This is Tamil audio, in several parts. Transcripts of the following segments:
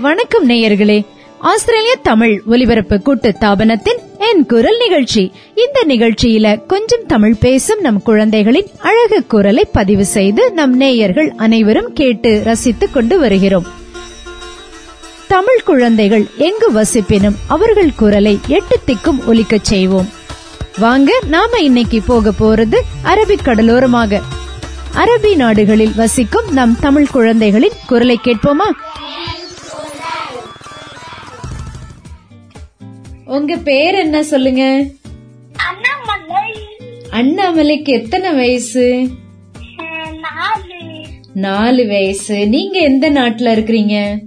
வணக்கம் நேயர்களே. ஆஸ்திரேலிய தமிழ் ஒலிபரப்பு கூட்டு தாபனத்தின் என் குரல் நிகழ்ச்சி. இந்த நிகழ்ச்சியில கொஞ்சம் தமிழ் பேசும் நம் குழந்தைகளின் அழகு குரலை பதிவு செய்து நம் நேயர்கள் அனைவரும் கேட்டு ரசித்துக் கொண்டு வருகிறோம். தமிழ் குழந்தைகள் எங்கு வசிப்பினும் அவர்கள் குரலை எட்டு திக்கும் ஒலிக்கச் செய்வோம். வாங்க நாம இன்னைக்கு போக போறது அரபிக் கடலோரமாக. அரபி நாடுகளில் வசிக்கும் நம் தமிழ் குழந்தைகளின் குரலை கேட்போமா? உங்க பேர் என்ன சொல்லுங்க? அண்ணாமலை. அண்ணாமலைக்கு எத்தனை வயசு? நாலு. வயசு. நீங்க எந்த நாட்டுல இருக்கிறீங்க?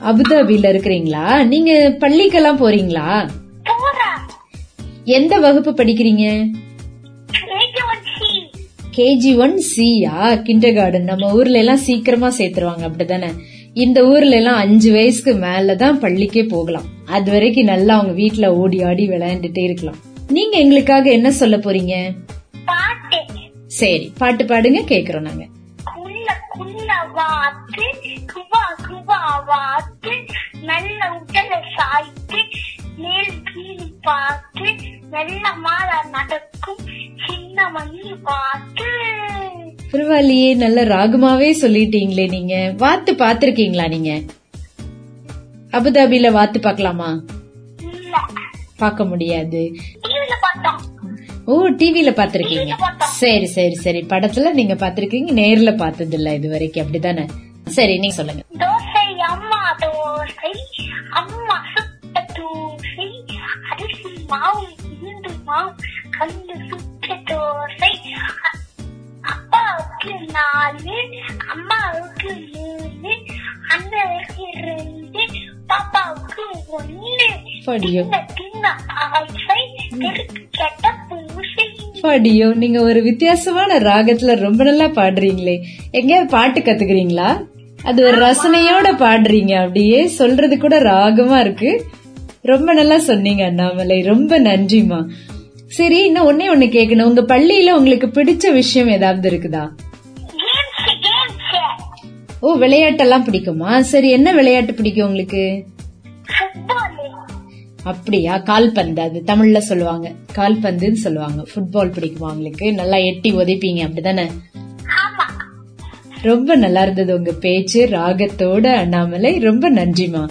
அபுதாபில இருக்கிறீங்களா? நீங்க பள்ளிக்கெல்லாம் போறீங்களா? போறா. எந்த வகுப்பு படிக்கிறீங்க? கேஜி ஒன் சியா கிண்டர் கார்டன் நம்ம ஊர்ல எல்லாம் சீக்கிரமா சேர்த்துருவாங்க அப்படிதானே? இந்த ஊர்ல எல்லாம் அஞ்சு வயசுக்கு மேலதான் பள்ளிக்கே போகலாம். அது வரைக்கும் நல்லா அவங்க வீட்ல ஓடி ஆடி விளையாண்டுட்டே இருக்கலாம். நீங்க எங்களுக்காக என்ன சொல்ல போறீங்க? பாட்டு. சரி பாட்டு பாடுங்க கேக்குறோம் நாங்க. குள்ள குள்ள வாத்து குவா குவா வாத்து நல்ல உடல சாய்த்து மேல் கீழ் பார்த்து நல்ல மாலை நடக்கும் சின்ன மணி பார்த்து பரவாயில்லையே நல்ல ராகமாவே சொல்லிட்டீங்களே நீங்க. வாத்து பாத்திருக்கீங்களா நீங்க? அபுதாபில வாத்து பார்க்கலாமா? இல்ல. பார்க்க முடியாது. ஓ டிவில பாத்திருக்கீங்க சரி சரி சரி. படத்துல நீங்க பாத்திருக்கீங்க நேர்ல பார்த்தது இல்ல இது வரைக்கும் அப்படிதானே? சரி நீங்க சொல்லுங்க. தோசை அம்மா தோசை அம்மா சுட்ட தோசை அரிசி மாவு இருந்து மாவு கண்டு சுட்ட தோசை அ- அப்பாவுக்கு நாலு அம்மாவுக்கு மூணு அண்ணனுக்கு ரெண்டு பாப்பாவுக்கு ஒண்ணு படியோ. படியோ நீங்க ஒரு வித்தியாசமான ராகத்துல ரொம்ப நல்லா பாடுறீங்களே. எங்கேயாவது பாட்டு கத்துக்கிறீங்களா? அது ஒரு ரசனையோட பாடுறீங்க. அப்படியே சொல்றது கூட ராகமா இருக்கு. ரொம்ப நல்லா சொன்னீங்க அண்ணாமலை. ரொம்ப நன்றிமா சரி இன்னும் ஒன்னே ஒண்ணு கேட்கணும் உங்க பள்ளியில உங்களுக்கு பிடிச்ச விஷயம் ஏதாவது இருக்குதா? ஓ விளையாட்டெல்லாம் பிடிக்குமா? சரி என்ன விளையாட்டு பிடிக்கும் உங்களுக்கு? அப்படியா? கால்பந்து அது தமிழ்ல சொல்லுவாங்க. கால்பந்துன்னு சொல்லுவாங்க. ஃபுட்பால் பிடிக்குமா உங்களுக்கு? நல்லா எட்டி உதைப்பீங்க அப்படிதானே? ரொம்ப நல்லா இருந்தது உங்க பேச்சு ராகத்தோட அண்ணாமலை. ரொம்ப நன்றிமா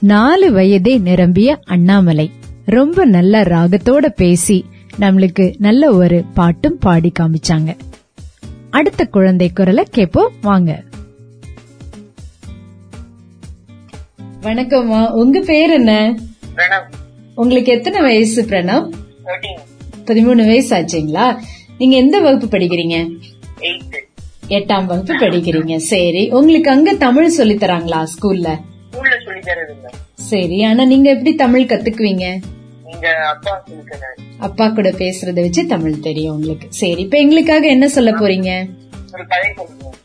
நாலு வயதே நிரம்பிய அண்ணாமலை. ரொம்ப நல்ல ராகத்தோட பேசி நம்மளுக்கு நல்ல ஒரு பாட்டும் பாடி காமிச்சாங்க. அடுத்த குழந்தை குரலை கேப்போம் வாங்க. வணக்கம்மா உங்க பேர் என்ன? உங்களுக்கு எத்தனை வயசு பிரணவ்? பதிமூணு. வயசு ஆச்சுங்களா நீங்க எந்த வகுப்பு படிக்கிறீங்க? எட்டாம் வகுப்பு படிக்கிறீங்க. சரி. உங்களுக்கு அங்க தமிழ் சொல்லி தராங்களா ஸ்கூல்ல? சரி. ஆனா நீங்க எப்படி தமிழ் கத்துக்குவீங்க? அப்பா கூட பேசுறத வச்சு தமிழ் தெரியும் உங்களுக்கு. சரி இப்ப எங்களுக்காக என்ன சொல்ல போறீங்க? ஒரு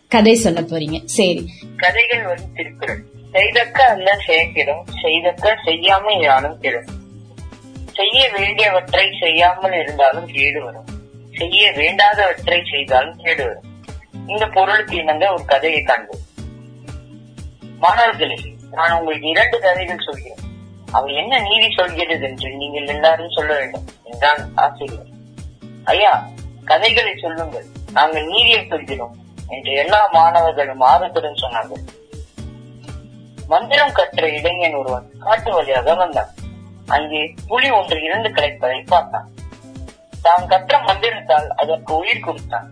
கதை சொல்ல போறீங்க. சரி. கதைகள் வந்து திருக்குறள். செய்தக்க அல்ல செயக்கிடும் செய்தக்க செய்யாமல் யாரும் கெடும். செய்ய வேண்டியவற்றை செய்யாமல் இருந்தாலும் கேடு வரும். செய்ய வேண்டாதவற்றை செய்தாலும் கேடு வரும். இந்த பொருளுக்கு இணங்க ஒரு கதையை காண்போம். மாணவர்களே நான் உங்களுக்கு இரண்டு கதைகள் சொல்கிறேன். அவர் என்ன நீதி சொல்கிறது என்று நீங்கள் எல்லாரும் சொல்ல வேண்டும் என்றான் ஆசிரியர். ஐயா கதைகளை சொல்லுங்கள். நாங்கள் நீதியை சொல்கிறோம் என்று எல்லா மாணவர்களும் ஆர்வத்துடன் சொன்னார்கள். மந்திரம் கற்ற இளைஞன் ஒருவன் காட்டு வழியாக வந்தான். அங்கே புலி ஒன்று இறந்து கிடைப்பதை பார்த்தான். தான் கற்ற மந்திரத்தால் அதற்கு உயிர் கொடுத்தான்.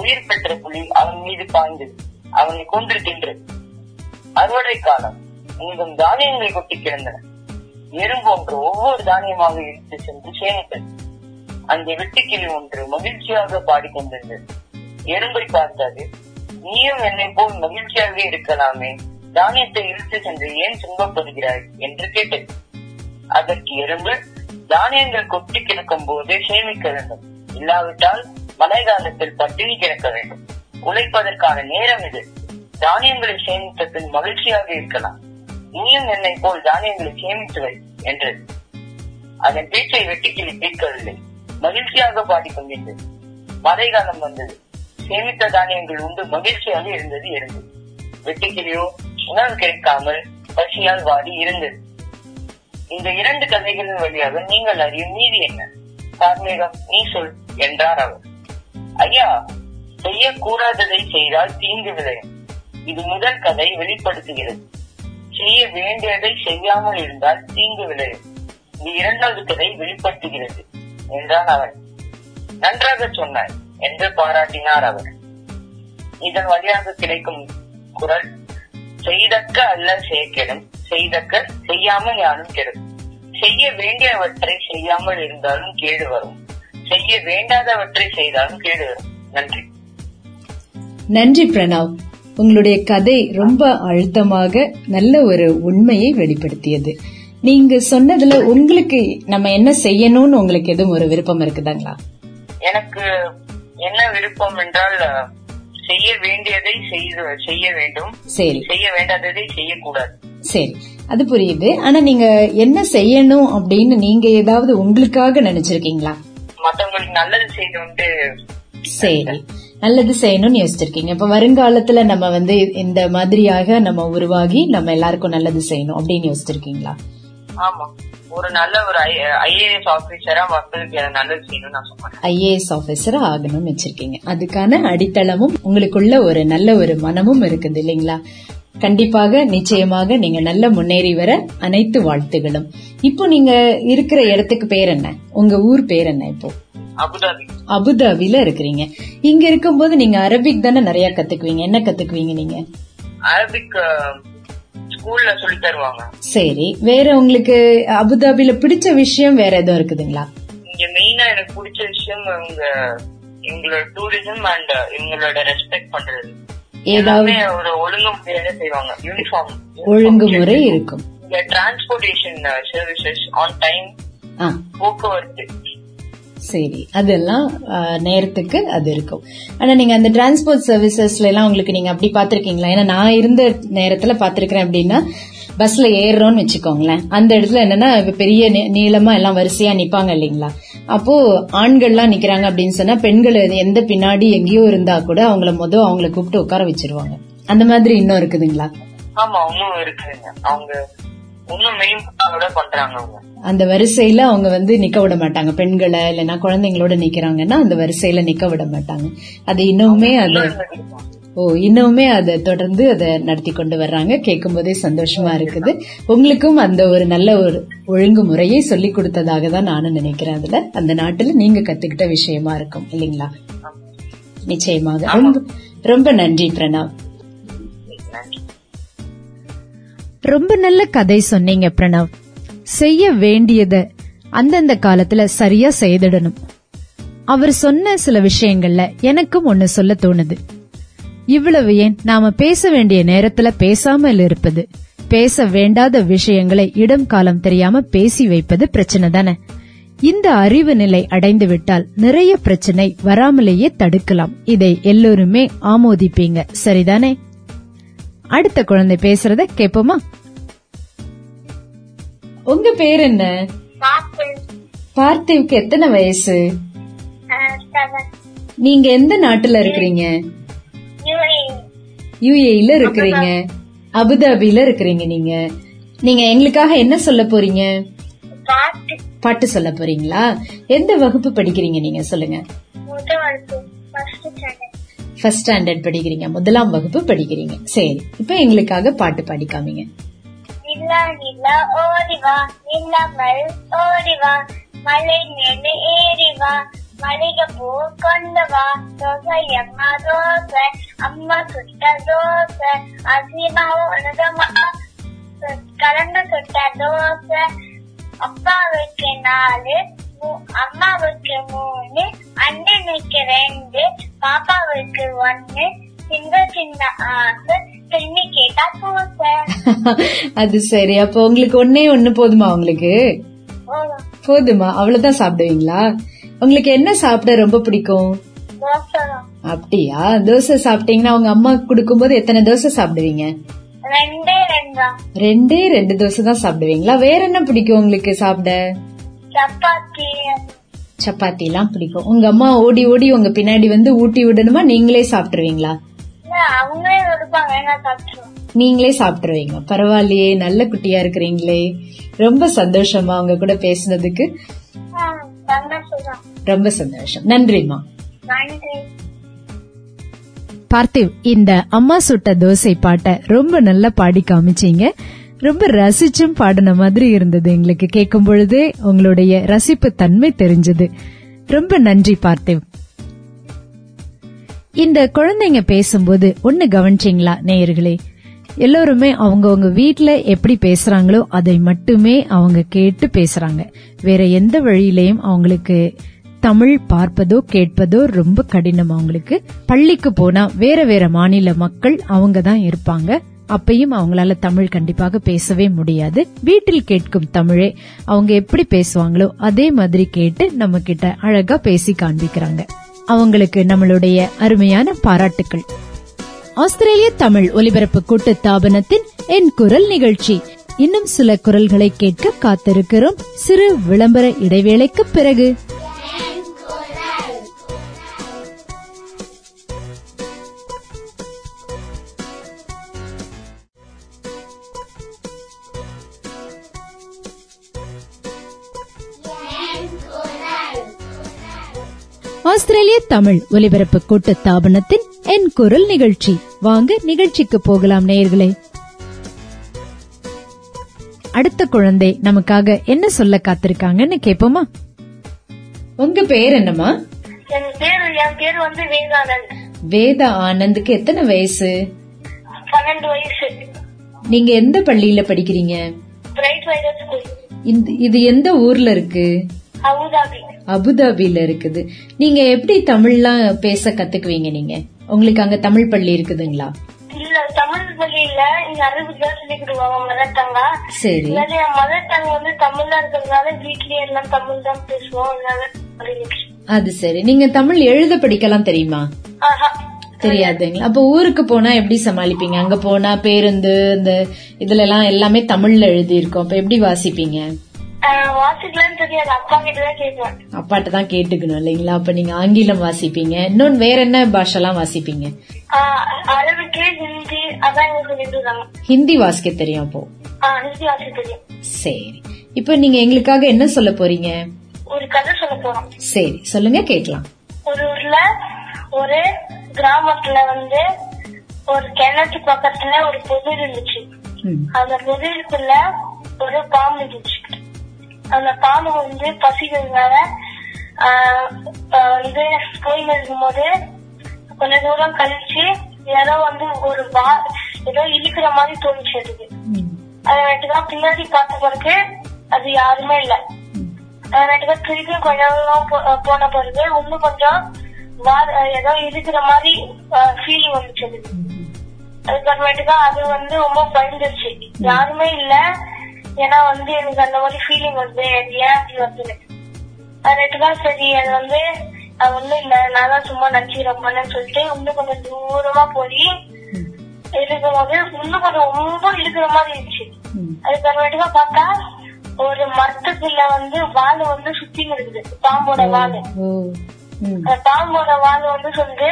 உயிர் பெற்ற புலி அவன் மீது பாய்ந்தது அவனை கொன்று தின்றது. அறுவடை காலம் இங்கும் தானியங்கள் கொட்டி கிடந்தன. எறும்பு ஒன்று ஒவ்வொரு தானியமாக இழுத்து சென்று சேமித்தது. அந்த வெட்டுக்கிளி ஒன்று மகிழ்ச்சியாக பாடிக்கொண்டிருந்தது. எறும்பை பார்த்தது நீயும் என்னை போல் மகிழ்ச்சியாக இருக்கலாமே தானியத்தை இழுத்து சென்று ஏன் துன்பப்படுகிறாய்? என்று கேட்டது. அதற்கு எறும்பு தானியங்கள் கொட்டி கிடக்கும் போதே சேமிக்க வேண்டும். இல்லாவிட்டால் மழை காலத்தில் பட்டினி கிடக்க வேண்டும். உழைப்பதற்கான நேரம் இது. தானியங்களை சேமித்த பின் மகிழ்ச்சியாக இருக்கலாம். நீயும் என்னை போல் தானியங்களை சேமித்து வை என்றது அதன் பேச்சை வெட்டிக்கிளி கேட்கவில்லை. மகிழ்ச்சியாக பாடிக்கொண்டிருந்தது. மழை காலம் வந்தது. சேமித்த தானியங்கள் உண்டு மகிழ்ச்சியாக இருந்தது இருந்தது வெட்டுக்கிளியோ உணவு கிடைக்காமல் பசியால் வாடி இருந்தது. இந்த இரண்டு கதைகளின் வழியாக நீங்கள் அறியும் நீதி என்ன? கார்மேகம் நீ சொல் என்றார் அவர். ஐயா செய்யக்கூடாததை செய்தால் தீங்கு விளையும். இது முதல் கதை வெளிப்படுத்துகிறது. செய்ய வேண்டியதை செய்யாமல் இருந்தால் தீங்கு விளையும். இது இரண்டாவது கதை வெளிப்படுத்துகிறது என்றான் அவன். நன்றாக சொன்னார் என்று பாராட்டினார் அவர் இதன் வழியாக கிடைக்கும் குரல் செய்தக்க அல்ல செய்யக்கெடும் செய்தக்க செய்யாமல் யாரும் கெடும். செய்ய வேண்டியவற்றை செய்யாமல் இருந்தாலும் கேடு வரும். செய்ய வேண்டாதவற்றை செய்தாலும் கேடு வரும். நன்றி. நன்றி பிரணவ். உங்களுடைய கதை ரொம்ப அழுத்தமாக நல்ல ஒரு உண்மையை வெளிப்படுத்தியது. நீங்க சொன்னதுல உங்களுக்கு நம்ம என்ன செய்யணும்னு உங்களுக்கு எதுவும் ஒரு விருப்பம் இருக்குதாங்களா? எனக்கு என்ன விருப்பம் என்றால் செய்ய வேண்டியதை செய்ய வேண்டும். சரி. செய்ய வேண்டாததை செய்யக்கூடாது. சரி. அது புரியுது. ஆனா நீங்க என்ன செய்யணும் அப்படின்னு நீங்க ஏதாவது உங்களுக்காக நினைச்சிருக்கீங்களா? மத்தவங்களுக்கு நல்லது செய்யணும்ட்டு சரி. நல்லது செய்யணும்னு யோசிச்சிருக்கீங்க. இப்ப வருங்காலத்துல நம்ம வந்து இந்த மாதிரியாக நம்ம உருவாகி நம்ம எல்லாருக்கும் நல்லது செய்யணும் அப்படின்னு யோசிச்சிருக்கீங்களா? ஆமா. ஒரு நல்ல ஒரு ஐஏஎஸ் ஆபீசரா மக்களுக்கு நல்லது செய்யணும்னு நான் ஐஏஎஸ் ஆபீசரா ஆகணும்னு வச்சிருக்கீங்க. அதுக்கான அடித்தளமும் உங்களுக்குள்ள ஒரு நல்ல ஒரு மனமும் இருக்குது இல்லைங்களா? கண்டிப்பாக நிச்சயமாக நீங்க நல்ல முன்னேறி வர அனைத்து வாழ்த்துகளும். இப்போ நீங்க இருக்கிற இடத்துக்கு பேர் என்ன? உங்க ஊர் பேர் என்ன இப்போ? அபுதாபில இருக்கிறீங்க. இங்க இருக்கும்போது நீங்க அரபிக் தானே நிறைய கத்துக்குவீங்க? என்ன கத்துக்குவீங்க நீங்க? அரபிக் ஸ்கூல்ல சொல்லி தருவாங்க. சரி. வேற உங்களுக்கு அபுதாபில பிடிச்ச விஷயம் வேற எதுவும் இருக்குதுங்களா? இங்க மெயினா எனக்கு பிடிச்ச விஷயம் இவங்க எங்களோட டூரிசம் அண்ட் இவங்களோட ரெஸ்பெக்ட் பண்றது. ஏதாவது ஒரு ஒழுங்குமுறையாக செய்வாங்க. யூனிஃபார்ம் ஒழுங்குமுறை இருக்கும். இங்க டிரான்ஸ்போர்டேஷன் சர்வீசஸ் ஆன் டைம் போக்குவரத்து. சரி அதெல்லாம் நேரத்துக்கு அது இருக்கும். ஆனா நீங்க அந்த டிரான்ஸ்போர்ட் சர்வீசஸ்ல எல்லாம் உங்களுக்கு நீங்க அப்படி பாத்திருக்கீங்களா ஏன்னா நான் இருந்த நேரத்துல பாத்திருக்கிறேன் அப்படின்னா பஸ்ல ஏறுறோம்னு வச்சுக்கோங்களேன். அந்த இடத்துல என்னன்னா பெரிய நீ- நீளமா எல்லாம் வரிசையா நிப்பாங்க இல்லைங்களா? அப்போ ஆண்கள்லாம் நிக்கிறாங்க அப்படின்னு சொன்னா பெண்கள் எந்த பின்னாடி எங்கேயோ இருந்தா கூட அவங்கள முத அவங்கள கூப்பிட்டு உட்கார வச்சிருவாங்க. அந்த மாதிரி இன்னும் இருக்குதுங்களா? ஆமா இன்னும் இருக்குதுங்க. அவங்க அந்த வரிசையில அவங்க வந்து நிக்க விட மாட்டாங்க. பெண்களை இல்லைன்னா குழந்தைங்களோட நிக்கிறாங்கன்னா அந்த வரிசையில நிக்க விட மாட்டாங்க. அது இன்னுமே அது ஓ இன்னுமே அதை தொடர்ந்து அதை நடத்தி கொண்டு வர்றாங்க. கேட்கும் போதே சந்தோஷமா இருக்குது. உங்களுக்கும் அந்த ஒரு நல்ல ஒரு ஒழுங்குமுறையை சொல்லி கொடுத்ததாக தான் நானும் நினைக்கிறேன் அதுல. அந்த நாட்டுல நீங்க கத்துக்கிட்ட விஷயமா இருக்கும் இல்லைங்களா? நிச்சயமாக. ரொம்ப நன்றி நன்றி. ரொம்ப நல்ல கதை சொன்னீங்க பிரணவ். செய்ய வேண்டியத அந்தந்த காலத்துல சரியா செய்திடணும். அவர் சொன்ன சில விஷயங்கள்ல எனக்கும் ஒன்னு சொல்ல தோணுது. இவ்வளவு ஏன் நாம பேச வேண்டிய நேரத்துல பேசாமல் இருப்பது? பேச வேண்டாத விஷயங்களை இடம் காலம் தெரியாம பேசி வைப்பது பிரச்சனை தானே? இந்த அறிவு நிலை அடைந்து விட்டால் நிறைய பிரச்சனை வராமலேயே தடுக்கலாம். இதை எல்லோருமே ஆமோதிப்பீங்க. சரிதானே? அடுத்த குழந்தை பேசுறத கேப்போமா உங்க பேர் என்ன? பார்த்திவ்க்கு எத்தனை வயசு? நீங்க எந்த நாட்டுல இருக்கிறீங்க? யூஏ. யுஏஇல இருக்கிறீங்க. அபுதாபில இருக்கிறீங்க நீங்க. நீங்க எங்களுக்காக என்ன சொல்ல போறீங்க? பாட்டு. பாட்டு சொல்ல போறீங்களா? எந்த வகுப்பு படிக்கிறீங்க நீங்க சொல்லுங்க. ஃபர்ஸ்ட் ஸ்டாண்டர்ட் படிக்கிறீங்க முதலாம் வகுப்பு படிக்கிறீங்க. சரி இப்ப எங்களுக்காக பாட்டு பாடிக்காமீங்க நிலா நிலா ஓடிவா நில்லாமல் ஓடிவா மலை மேலே ஏறிவா மளிகை பூ கொண்டு வா தோசை அம்மா தோசை அம்மா சுட்ட தோசை அசிமா உனதமா கலந்து சுட்ட தோசை அப்பாவுக்கு நாலு அம்மாவுக்கு மூணு அண்ணனுக்கு ரெண்டு பாப்பாவுக்கு ஒன்னு சின்ன சின்ன ஆசை அது சரி. அப்போ உங்களுக்கு ஒன்னே ஒண்ணு போதுமா உங்களுக்கு? போதும். அவ்வளவுதான் சாப்பிடுவீங்களா? உங்களுக்கு என்ன சாப்பிட ரொம்ப பிடிக்கும்? அப்படியா? தோசை சாப்பிட்டீங்கன்னா உங்க அம்மா கொடுக்கும்போது எத்தனை தோசை சாப்பிடுவீங்க? ரெண்டே ரெண்டு தோசை தான் சாப்பிடுவீங்களா? வேற என்ன பிடிக்கும் உங்களுக்கு சாப்பிட? சப்பாத்தி. சப்பாத்தி எல்லாம் பிடிக்கும். உங்க அம்மா ஓடி ஓடி உங்க பின்னாடி வந்து ஊட்டி விடணுமா? நீங்களே சாப்பிட்டுருவீங்களா? இல்ல அவங்களே எடுப்பாங்க நான் சாப்பிட்டுருவேன் நீங்களே சாப்பிட்டுருவீங்க. பரவாயில்லையே நல்ல குட்டியா இருக்கிறீங்களே. ரொம்ப சந்தோஷமா உங்க கூட பேசுனதுக்கு. ரொம்ப சந்தோஷம். நன்றிமா நன்றி. பார்த்திவ் இந்த அம்மா சுட்ட தோசை பாட்டை ரொம்ப நல்லா பாடி காமிச்சீங்க. ரொம்ப ரசிச்சும் பாடின மாதிரி இருந்தது எங்களுக்கு கேட்கும் பொழுது உங்களுடைய ரசிப்பு தன்மை தெரிஞ்சது. ரொம்ப நன்றி பார்த்திவ். இந்த குழந்தைங்க பேசும்போது ஒண்ணு கவனிச்சிங்களா நேயர்களே? எல்லோருமே அவங்கவுங்க வீட்ல எப்படி பேசுறாங்களோ அதை மட்டுமே அவங்க கேட்டு பேசுறாங்க. வேற எந்த வழியிலையும் அவங்களுக்கு தமிழ் பார்ப்பதோ கேட்பதோ ரொம்ப கடினம் அவங்களுக்கு. பள்ளிக்கு போனா வேற வேற மாநில மக்கள் அவங்க தான் இருப்பாங்க. அப்பயும் அவங்களால தமிழ் கண்டிப்பாக பேசவே முடியாது. வீட்டில் கேட்கும் தமிழே அவங்க எப்படி பேசுவாங்களோ அதே மாதிரி கேட்டு நம்ம கிட்ட அழகா பேசி காண்பிக்கிறாங்க. அவங்களுக்கு நம்மளுடைய அருமையான பாராட்டுக்கள். ஆஸ்திரேலிய தமிழ் ஒலிபரப்பு கூட்டு தாபனத்தின் என் குரல் நிகழ்ச்சி. இன்னும் சில குரல்களை கேட்க காத்திருக்கிறோம். சிறு விளம்பர இடைவேளைக்கு பிறகு. ஆஸ்திரேலிய தமிழ் ஒலிபரப்பு கூட்டு தாபனத்தின் என் குரல் நிகழ்ச்சி. வாங்க நிகழ்ச்சிக்கு போகலாம் நேயர்களே. அடுத்த குழந்தை நமக்காக என்ன சொல்ல காத்திருக்காங்கன்னு கேப்போமா? உங்க பேர் என்னம்மா? என் பேரு வந்து வேதானந்த். வேதா ஆனந்துக்கு எத்தனை வயசு? பன்னெண்டு வயசு. நீங்க எந்த பள்ளியில படிக்கிறீங்க? இது எந்த ஊர்ல இருக்கு? அபுதாபில இருக்குது. நீங்க எப்படி தமிழ்லாம் பேச கத்துக்குவீங்க நீங்க? உங்களுக்கு அங்க தமிழ் பள்ளி இருக்குதுங்களா? இல்ல தமிழ் பள்ளி இல்ல. இங்க அரபு தான் சொல்லி கொடுவாங்க மதர் டங்கா. சரி. மதர் டங் வந்து தமிழ்ல இருக்கிறதுனால வீட்லயே எல்லாம் தமிழ் தான் பேசுவோம். அது சரி. நீங்க தமிழ் எழுத படிக்கலாம் தெரியுமா? தெரியாதுங்களா? அப்ப ஊருக்கு போனா எப்படி சமாளிப்பீங்க? அங்க போனா பேருந்து இந்த இதுல எல்லாம் எல்லாமே தமிழ்ல எழுதி இருக்கும் அப்ப எப்படி வாசிப்பீங்க? அப்பாட்ட தான் கேட்டுக்கணும் இல்லைங்களா? அப்ப நீங்க ஆங்கிலம் வாசிப்பீங்க. இன்னொன்னு வேற என்ன பாஷெல்லாம் வாசிப்பீங்க? ஆஹ் அரபிக்கு ஹிந்தி வாசிக்க தெரியும் அப்போ? ஆஹ் ஹிந்தி வாசிக்க தெரியும். சரி. இப்ப நீங்க எங்களுக்காக என்ன சொல்ல போறீங்க? ஒரு கதை சொல்ல போறோம். சரி சொல்லுங்க கேட்கலாம். ஒரு ஊர்ல ஒரு கிராமத்துல வந்து ஒரு கிணத்து பக்கத்துல ஒரு புதிர் இருந்துச்சு. அந்த புதிருக்குள்ள ஒரு பாம்பு இருந்துச்சு. அந்த பாம்பு வந்து பசிக்கிறதுனால ஆஹ், ஆஹ், இது போயின்னு இருக்கும்போது கொஞ்ச தூரம் கழிச்சு ஏதோ வந்து ஒரு வா ஏதோ இழுக்கிற மாதிரி தோணுச்சு அதுக்கு. ம், பின்னாடி பார்த்த பிறகு அது யாருமே இல்ல. அதனாட்டுதான் திருப்பி கொஞ்ச போ- போன பிறகு இன்னும் கொஞ்சம் ஏதோ இருக்கிற மாதிரி ஃபீலிங் வந்துச்சு அதுக்கப்புறமேட்டுக்கா அது வந்து ரொம்ப பயந்துருச்சு. யாருமே இல்லை. ஏன்னா வந்து எனக்கு அந்த மாதிரி ஃபீலிங் வருது ஏன் அப்படி அதுதான் சரி அது வந்து ஒண்ணும் இல்ல. நான் தான் சும்மா நடிச்சுக்கிறப்பன்னு சொல்லிட்டு இன்னும் கொஞ்சம் தூரமா போய் ம், இருக்கும்போது இன்னும் கொஞ்சம் ரொம்ப இருக்கிற மாதிரி இருந்துச்சு. அதுக்கப்புறமேட்டுக்கா பார்த்தா ஒரு மரத்துக்குள்ள வந்து வால் வந்து சுத்தி இருக்குது பாம்போட அந்த பாம்போட வால் வந்து சொல்லுது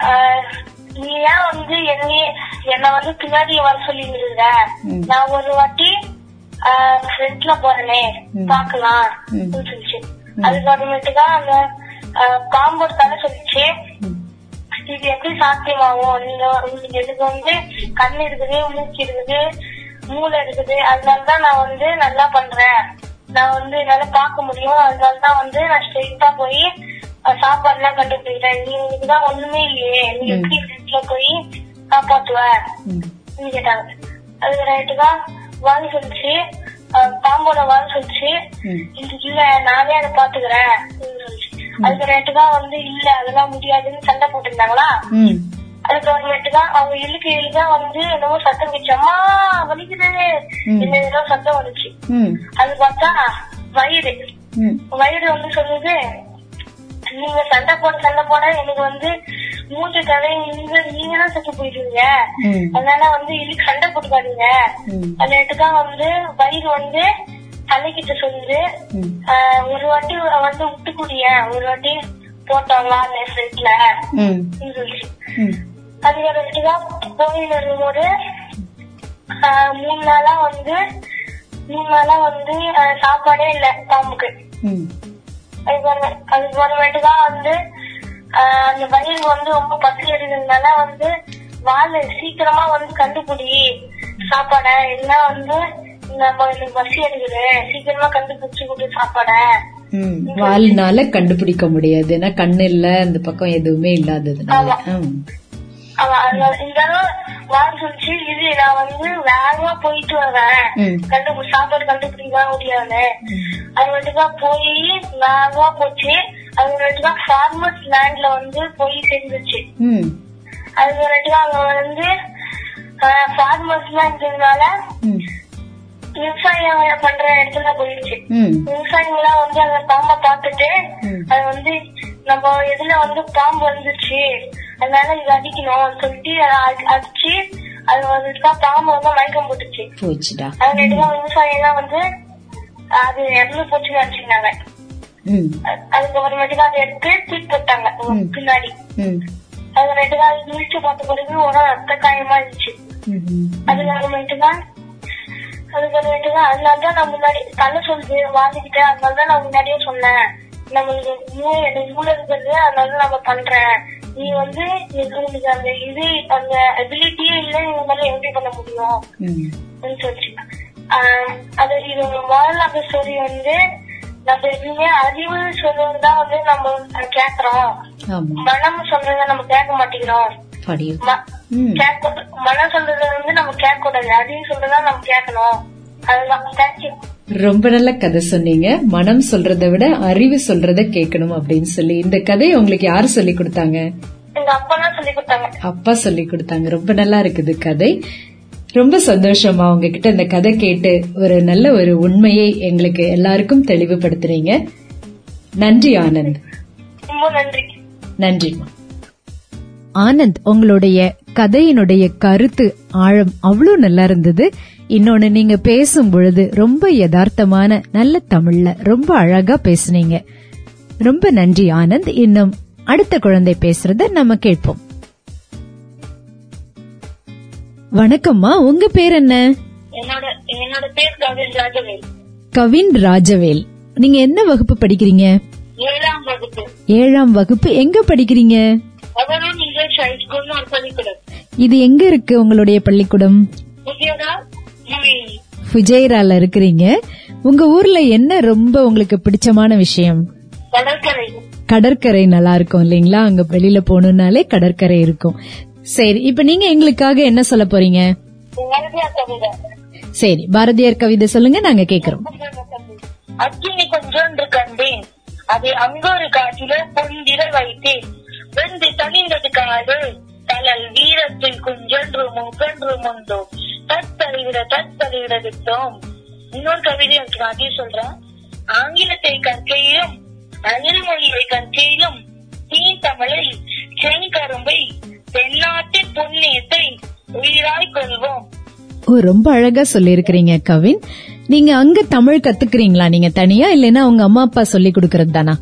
ஆஹ், நீ ஏன் வந்து என்னைய என்ன வந்து பின்னாடி வர சொல்லி ம். நான் ஒரு வாட்டி ஃப்ரெண்ட்ல போறேனே. பாக்கலாம். சொல்லிச்சு அதுக்கப்புறமேட்டுக்கா அந்த பாம்போட தலை சொல்லிச்சு. இது எப்படி சாத்தியமாகும் நீங்க உங்களுக்கு இதுக்கு வந்து கண் இருக்குது மூச்சு இருக்குது மூளை இருக்குது அதனாலதான் நான் வந்து நல்லா பண்றேன் நான் வந்து என்னால பார்க்க முடியும் அதனாலதான் வந்து நான் ஸ்ட்ரெயிட்டா போய் சாப்பாடு எல்லாம் கண்டுபிடிக்கிறேன் நீ உங்களுக்கு தான் ஒண்ணுமே இல்லையே நீ ம். எப்படி ஃப்ரெண்ட்ல போய் காப்பாத்துவ ம். ன்னு கேட்டாங்க அது ரைட்டு தான் வால் சொல்லிச்சு பாம்போட வால் சொல்லிச்சு இல்ல நானே அதை பாத்துக்கிறேன். அதுக்கு ரைட்டு தான் வந்து இல்ல அதெல்லாம் முடியாதுன்னு சண்டை போட்டிருந்தாங்களா. அதுக்கப்புறமேட்டு தான் அவங்க இழுக்க இழுக்க வந்து என்னமோ சத்தம் வச்சு அம்மா வலிக்குது. என்ன ஏதோ சத்தம் வந்துச்சு. அது பார்த்தா வயிறு. வயிறு வந்து சொல்லுது நீங்க சண்டை போட சண்டை போட எனக்கு வந்து மூச்சு கதை நீங்க நீங்க தான் செத்து போயிடுவீங்க. அதனால வந்து இதுக்கு சண்டை போட்டுக்காதீங்க ம். அதுக்கு தான் வந்து வயிறு வந்து தலைக்கிட்ட. ஆஹ் ஒரு வாட்டி வந்து விட்டு குடிய ஒரு வாட்டி போட்டாங்களா அந்த ஃபிரிட்ஜ்ல ம். சொல்லிச்சு ம். அதுக்கப்புறத்துதான் போய் வரும்போது மூணு நாளா வந்து மூணு நாளா வந்து சாப்பாடே இல்ல பாம்புக்கு. அதுக்கப்புறமேட்டு தான் வந்து அந்த வயிறு வந்து ரொம்ப பசி எடுக்கிறதுனால வந்து வாழை சீக்கிரமா வந்து கண்டுபிடி. சாப்பாட. இல்லைன்னா வந்து நம்ம எனக்கு பசி எடுக்குது சீக்கிரமா கண்டுபிடிச்சு கொடு சாப்பாட. வால்னால கண்டுபிடிக்க முடியாது. ஏன்னா கண்ணு இல்ல அந்த பக்கம் எதுவுமே இல்லாததுனால. இருந்தாலும் வாங்க சொல்லிச்சு இது நான் வந்து வேகமா போயிட்டு வரேன் ம். கண்டுபிடி சாப்பாடு கண்டுபிடிக்கலாம் முடியாது அது மட்டும்தான் போய் வேகமா போச்சு அது மட்டும்தான் ஃபார்மர்ஸ் லேண்ட்ல வந்து போய் சேர்ந்துச்சு. அது மட்டும் அங்க வந்து ஃபார்மர்ஸ் லேண்ட்னால ம். விவசாயம் பண்ற இடத்துல போயிடுச்சு. விவசாயிங்களாம் வந்து அந்த பாம்பை பார்த்துட்டு. அது வந்து நம்ம எதுல வந்து பாம்பு வந்துச்சு அதனால இது அடிக்கணும் சொல்லிட்டு அதை அடி- அடிச்சு அது வந்துதான் பாம்பு வந்து மயக்கம் போட்டுச்சு போச்சுடா அது விவசாயம் எல்லாம் வந்து அது இறந்து போச்சுன்னு. அ- அதுக்கப்புறமேட்டுக்கு அதை எடுத்து தூக்கி போட்டாங்க. பின்னாடி ம். அதுக்கப்புறமேட்டுக்கு அது முடிச்சு பார்த்த பிறகு ஒரு ரத்த காயமா இருந்துச்சு ம். அதுக்கப்புறமேட்டுதான் அதுக்கப்புறமேட்டுதான் அதனாலதான் நான் முன்னாடி தலை சொல்லுது வாங்கிக்கிட்டேன். அதனாலதான் நான் முன்னாடியே சொன்னேன். நம்மளுக்கு மூளை எனக்கு மூளை இருக்கிறது. அதனால நம்ம பண்றேன். நீ வந்து உனக்கு அந்த இது அந்த எபிலிட்டியே இல்லை மாதிரி எப்படி பண்ண முடியும்? ம். அப்படின்னு சொல்லிச்சு ஆஹ் அது இது முதல்ல அந்த ஸ்டோரி வந்து நம்ம எதுவுமே அறிவு சொல்றதுதான் வந்து நம்ம கேக்குறோம். மனம் சொல்றத நம்ம கேட்க மாட்டேங்கிறோம். படியும். ம- ம். கேட்க மனம் சொல்றத வந்து நம்ம கேட்க கூடாது. அறிவு சொல்றதா நம்ம கேட்கணும். அதுதான் தேங்க்யூ ரொம்ப நல்ல கதை சொன்னீங்க. மனம் சொல்றதை விட அறிவு சொல்றத கேட்கணும் அப்படின்னு சொல்லி. இந்த கதையை உங்களுக்கு யாரு சொல்லி கொடுத்தாங்க? அப்பா சொல்லி கொடுத்தாங்க. ரொம்ப நல்லா இருக்குது கதை. ரொம்ப சந்தோஷமா உங்ககிட்ட இந்த கதை கேட்டு ஒரு நல்ல ஒரு உண்மையை எங்களுக்கு எல்லாருக்கும் தெளிவுபடுத்துறீங்க. நன்றி ஆனந்த். ரொம்ப நன்றி. நன்றிமா ஆனந்த் உங்களுடைய கதையினுடைய கருத்து ஆழம் அவ்வளவு நல்லா இருந்தது. இன்னொன்னு நீங்க பேசும் பொழுது ரொம்ப யதார்த்தமான நல்ல தமிழ்ல ரொம்ப அழகா பேசுனீங்க. ரொம்ப நன்றி ஆனந்த். இன்னும் அடுத்த குழந்தை பேசுறத நம்ம கேட்போம். வணக்கம்மா உங்க பேர் என்ன? என்னோட என்னோட பேர் கவின் ராஜவேல். கவின் ராஜவேல். நீங்க என்ன வகுப்பு படிக்கிறீங்க? ஏழாம் வகுப்பு. ஏழாம் வகுப்பு. எங்க படிக்கிறீங்க? ஒரு பள்ளிக்கூடம். இது எங்க இருக்கு உங்களுடைய பள்ளிக்கூடம். ஃபுஜைரால இருக்கிறீங்க. உங்க ஊர்ல என்ன ரொம்ப உங்களுக்கு பிடிச்சமான விஷயம்? கடற்கரை. கடற்கரை நல்லா இருக்கும் இல்லைங்களா? அங்க வெளியில போகணும்னாலே கடற்கரை இருக்கும். சரி இப்ப நீங்க எங்களுக்காக என்ன சொல்ல போறீங்க? சரி பாரதியார் கவிதை சொல்லுங்க நாங்க கேக்குறோம். அக்கினி கொஞ்சொன்று கண்டேன். அதை அங்கொரு காட்டில பொந்திர வைத்தேன். வெந்து தணிந்தது காடு தலல் வீரத்தில் குஞ்சொன்று முகன்று முண்டோ தத்தறிவிட தத்தறிவிட விட்டோம். இன்னொரு கவிதை எனக்கு நான் சொல்றேன். ஆங்கிலத்தை கற்கையிலும் அயல் மொழியை கற்கையிலும் தீ தமிழை செங்கரும்பை தென்னாட்டு புண்ணியத்தை உயிராய் கொள்வோம். ஓ ரொம்ப அழகா சொல்லியிருக்கிறீங்க கவின். நீங்க அங்க தமிழ் கத்துக்கிறீங்களா? நீங்க தனியா இல்லைன்னா உங்க அம்மா அப்பா சொல்லி கொடுக்கறது தானா?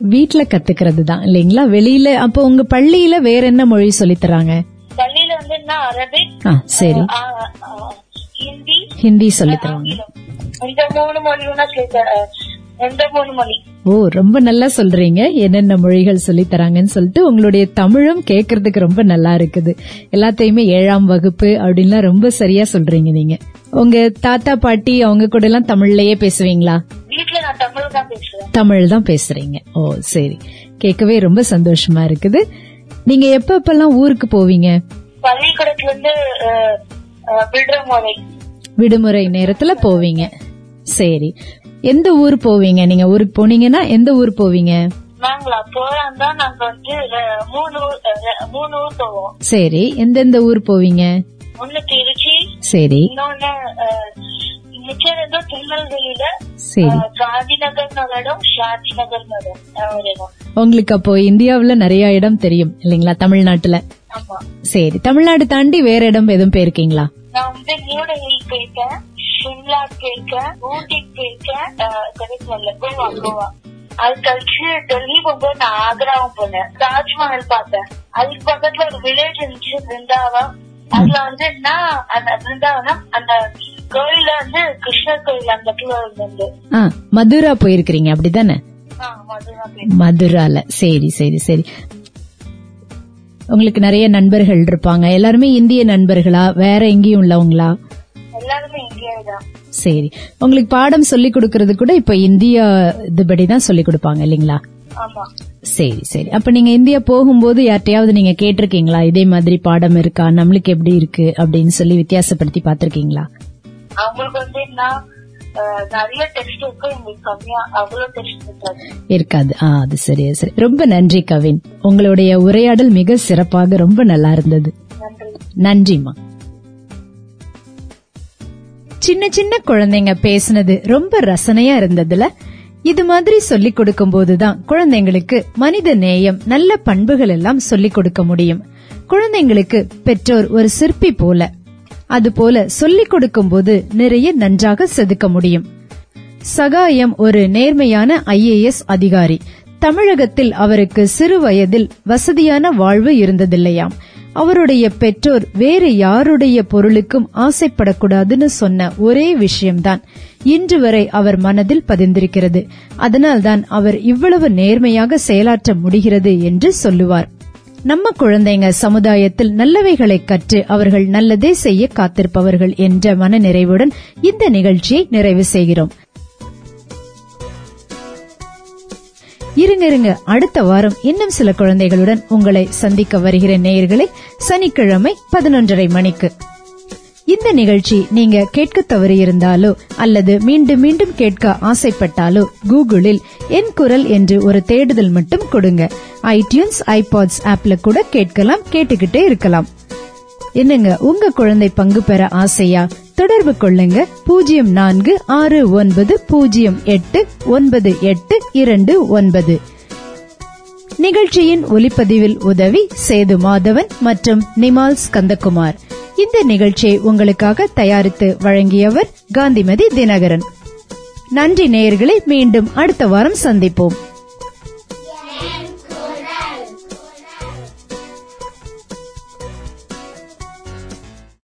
வீட்டுல கத்துக்கிறது தான் இல்லைங்களா? வெளியில அப்போ உங்க பள்ளியில வேற என்ன மொழி சொல்லித் தராங்க? பள்ளியில வந்து என்ன அரபிக் சரி. ஹிந்தி ஹிந்தி சொல்லித் தராங்க இந்த மூணு சொல்லி மொழி. ஓ ரொம்ப நல்லா சொல்றீங்க. என்னென்ன மொழிகள் சொல்லி தராங்கன்னு சொல்லிட்டு உங்களுடைய தமிழும் கேக்குறதுக்கு ரொம்ப நல்லா இருக்குது. எல்லாத்தையுமே ஏழாம் வகுப்பு அப்படின்லாம் ரொம்ப சரியா சொல்றீங்க நீங்க. உங்க தாத்தா பாட்டி அவங்க கூட எல்லாம் தமிழ்லயே பேசுவீங்களா? தமிழ் தான் பேசுறீங்க. ஓ சரி. கேட்கவே ரொம்ப சந்தோஷமா இருக்குது. நீங்க எப்ப எப்பெல்லாம் ஊருக்கு போவீங்க? பள்ளிக்கூடத்துல இருந்து மொழி விடுமுறை. நேரத்துல போவீங்க. சரி. எந்த ஊர் போவீங்க? நீங்க ஊருக்கு போனீங்கன்னா எந்த ஊர் போவீங்க? நாங்களா? போறான் தான் நாங்க வந்து மூணு மூணு ஊர் போவோம். சரி. எந்தெந்த ஊர் போவீங்க? ஒண்ணு திருச்சி சரி. இன்னொன்னு ரெண்டும் திருநெல்வேலியில காந்தி நகர் இடம் ஷாஜி நகர் இடம் உங்களுக்கு அப்போ இந்தியாவுல நிறைய இடம் தெரியும் இல்லைங்களா தமிழ்நாட்டுல? சரி தமிழ்நாடு தாண்டி வேற இடம் எதுவும் போயிருக்கீங்களா? நான் வந்து நியூ டெல்லி போயிருக்கேன் சிம்லா போயிருக்கேன் ஊட்டிக்கு போயிருக்கேன் கோவா கோவா அது கழிச்சு டெல்லி போகும்போது நான் ஆக்ராவும் போனேன். தாஜ்மஹால் பார்த்தேன். அதுக்கு பக்கத்துல ஒரு வில்லேஜ் இருந்துச்சு பிருந்தாவன் அதுல வந்து என்ன அந்த பிருந்தாவனம் அந்த கோயில்ல வந்து கிருஷ்ணர் கோயில் அந்த இருந்து. மதுரா போயிருக்கிறீங்க அப்படிதானே? மதுரால. சரி சரி சரி. உங்களுக்கு நிறைய நண்பர்கள் இருப்பாங்க. எல்லாருமே இந்திய நண்பர்களா? வேற எங்கேயும் உள்ளவங்களா? எல்லாருமே சரி. உங்களுக்கு பாடம் சொல்லி கொடுக்கறது கூட இப்ப இந்தியா இதுபடி தான் சொல்லி கொடுப்பாங்க இல்லீங்களா? சரி சரி. அப்ப நீங்க இந்தியா போகும்போது யார்ட்டையாவது நீங்க கேட்டிருக்கீங்களா? இதே மாதிரி பாடம் இருக்கா? நம்மளுக்கு எப்படி இருக்கு? அப்படின்னு சொல்லி வித்தியாசப்படுத்தி பாத்திருக்கீங்களா அவங்களுக்கு வந்து நிறைய டெஸ்ட் இருக்கு எங்களுக்கு கம்மியா அவ்வளவு டெஸ்ட் இருக்காது. இருக்காது. ஆ அது சரி சரி. ரொம்ப நன்றி கவின். உங்களுடைய உரையாடல் மிக சிறப்பாக ரொம்ப நல்லா இருந்தது. நன்றி. நன்றிமா சின்ன சின்ன குழந்தைங்க பேசுனது ரொம்ப ரசனையா இருந்ததுல. இது மாதிரி சொல்லிக் கொடுக்கும் போதுதான் குழந்தைங்களுக்கு மனித நேயம் நல்ல பண்புகள் எல்லாம் சொல்லிக் கொடுக்க முடியும். குழந்தைங்களுக்கு பெற்றோர் ஒரு சிற்பி போல அதுபோல சொல்லிக் கொடுக்கும் போது நிறைய நன்றாக செதுக்க முடியும். சகாயம் ஒரு நேர்மையான ஐஏஎஸ் அதிகாரி. தமிழகத்தில் அவருக்கு சிறு வயதில் வசதியான வாழ்வு இருந்ததில்லையாம். அவருடைய பெற்றோர் வேறு யாருடைய பொருளுக்கும் ஆசைப்படக்கூடாதுன்னு சொன்ன ஒரே விஷயம்தான். இன்று வரை அவர் மனதில் பதிந்திருக்கிறது. அதனால்தான் அவர் இவ்வளவு நேர்மையாக செயலாற்ற முடிகிறது என்று சொல்லுவார். நம்ம குழந்தைங்க சமுதாயத்தில் நல்லவைகளை கற்று அவர்கள் நல்லதே செய்ய காத்திருப்பவர்கள் என்ற மன நிறைவுடன் இந்த நிகழ்ச்சியை நிறைவு செய்கிறோம். இருங்க இருங்க. அடுத்த வாரம் இன்னும் சில குழந்தைகளுடன் உங்களை சந்திக்க வருகிற நேயர்களை சனிக்கிழமை பதினொன்றரை மணிக்கு. இந்த நிகழ்ச்சி நீங்க கேட்க தவறியிருந்தாலோ அல்லது மீண்டும் மீண்டும் கேட்க ஆசைப்பட்டாலோ கூகுளில் என் குரல் என்று ஒரு தேடுதல் மட்டும் கொடுங்க. ஐடியூன்ஸ் ஐபாட்ஸ் ஆப்ல கூட கேட்கலாம் கேட்டுக்கிட்டே இருக்கலாம். என்னங்க உங்க குழந்தை பங்கு பெற ஆசையா? தொடர்பு கொள்ளுங்க. பூஜ்ஜியம் நான்கு ஆறு ஒன்பது பூஜ்ஜியம் எட்டு ஒன்பது எட்டு இரண்டு ஒன்பது. நிகழ்ச்சியின் ஒலிப்பதிவில் உதவி சேது மாதவன் மற்றும் நிமால் ஸ்கந்தகுமார். இந்த நிகழ்ச்சியை உங்களுக்காக தயாரித்து வழங்கியவர் காந்திமதி தினகரன். நன்றி நேயர்களை மீண்டும் அடுத்த வாரம் சந்திப்போம்.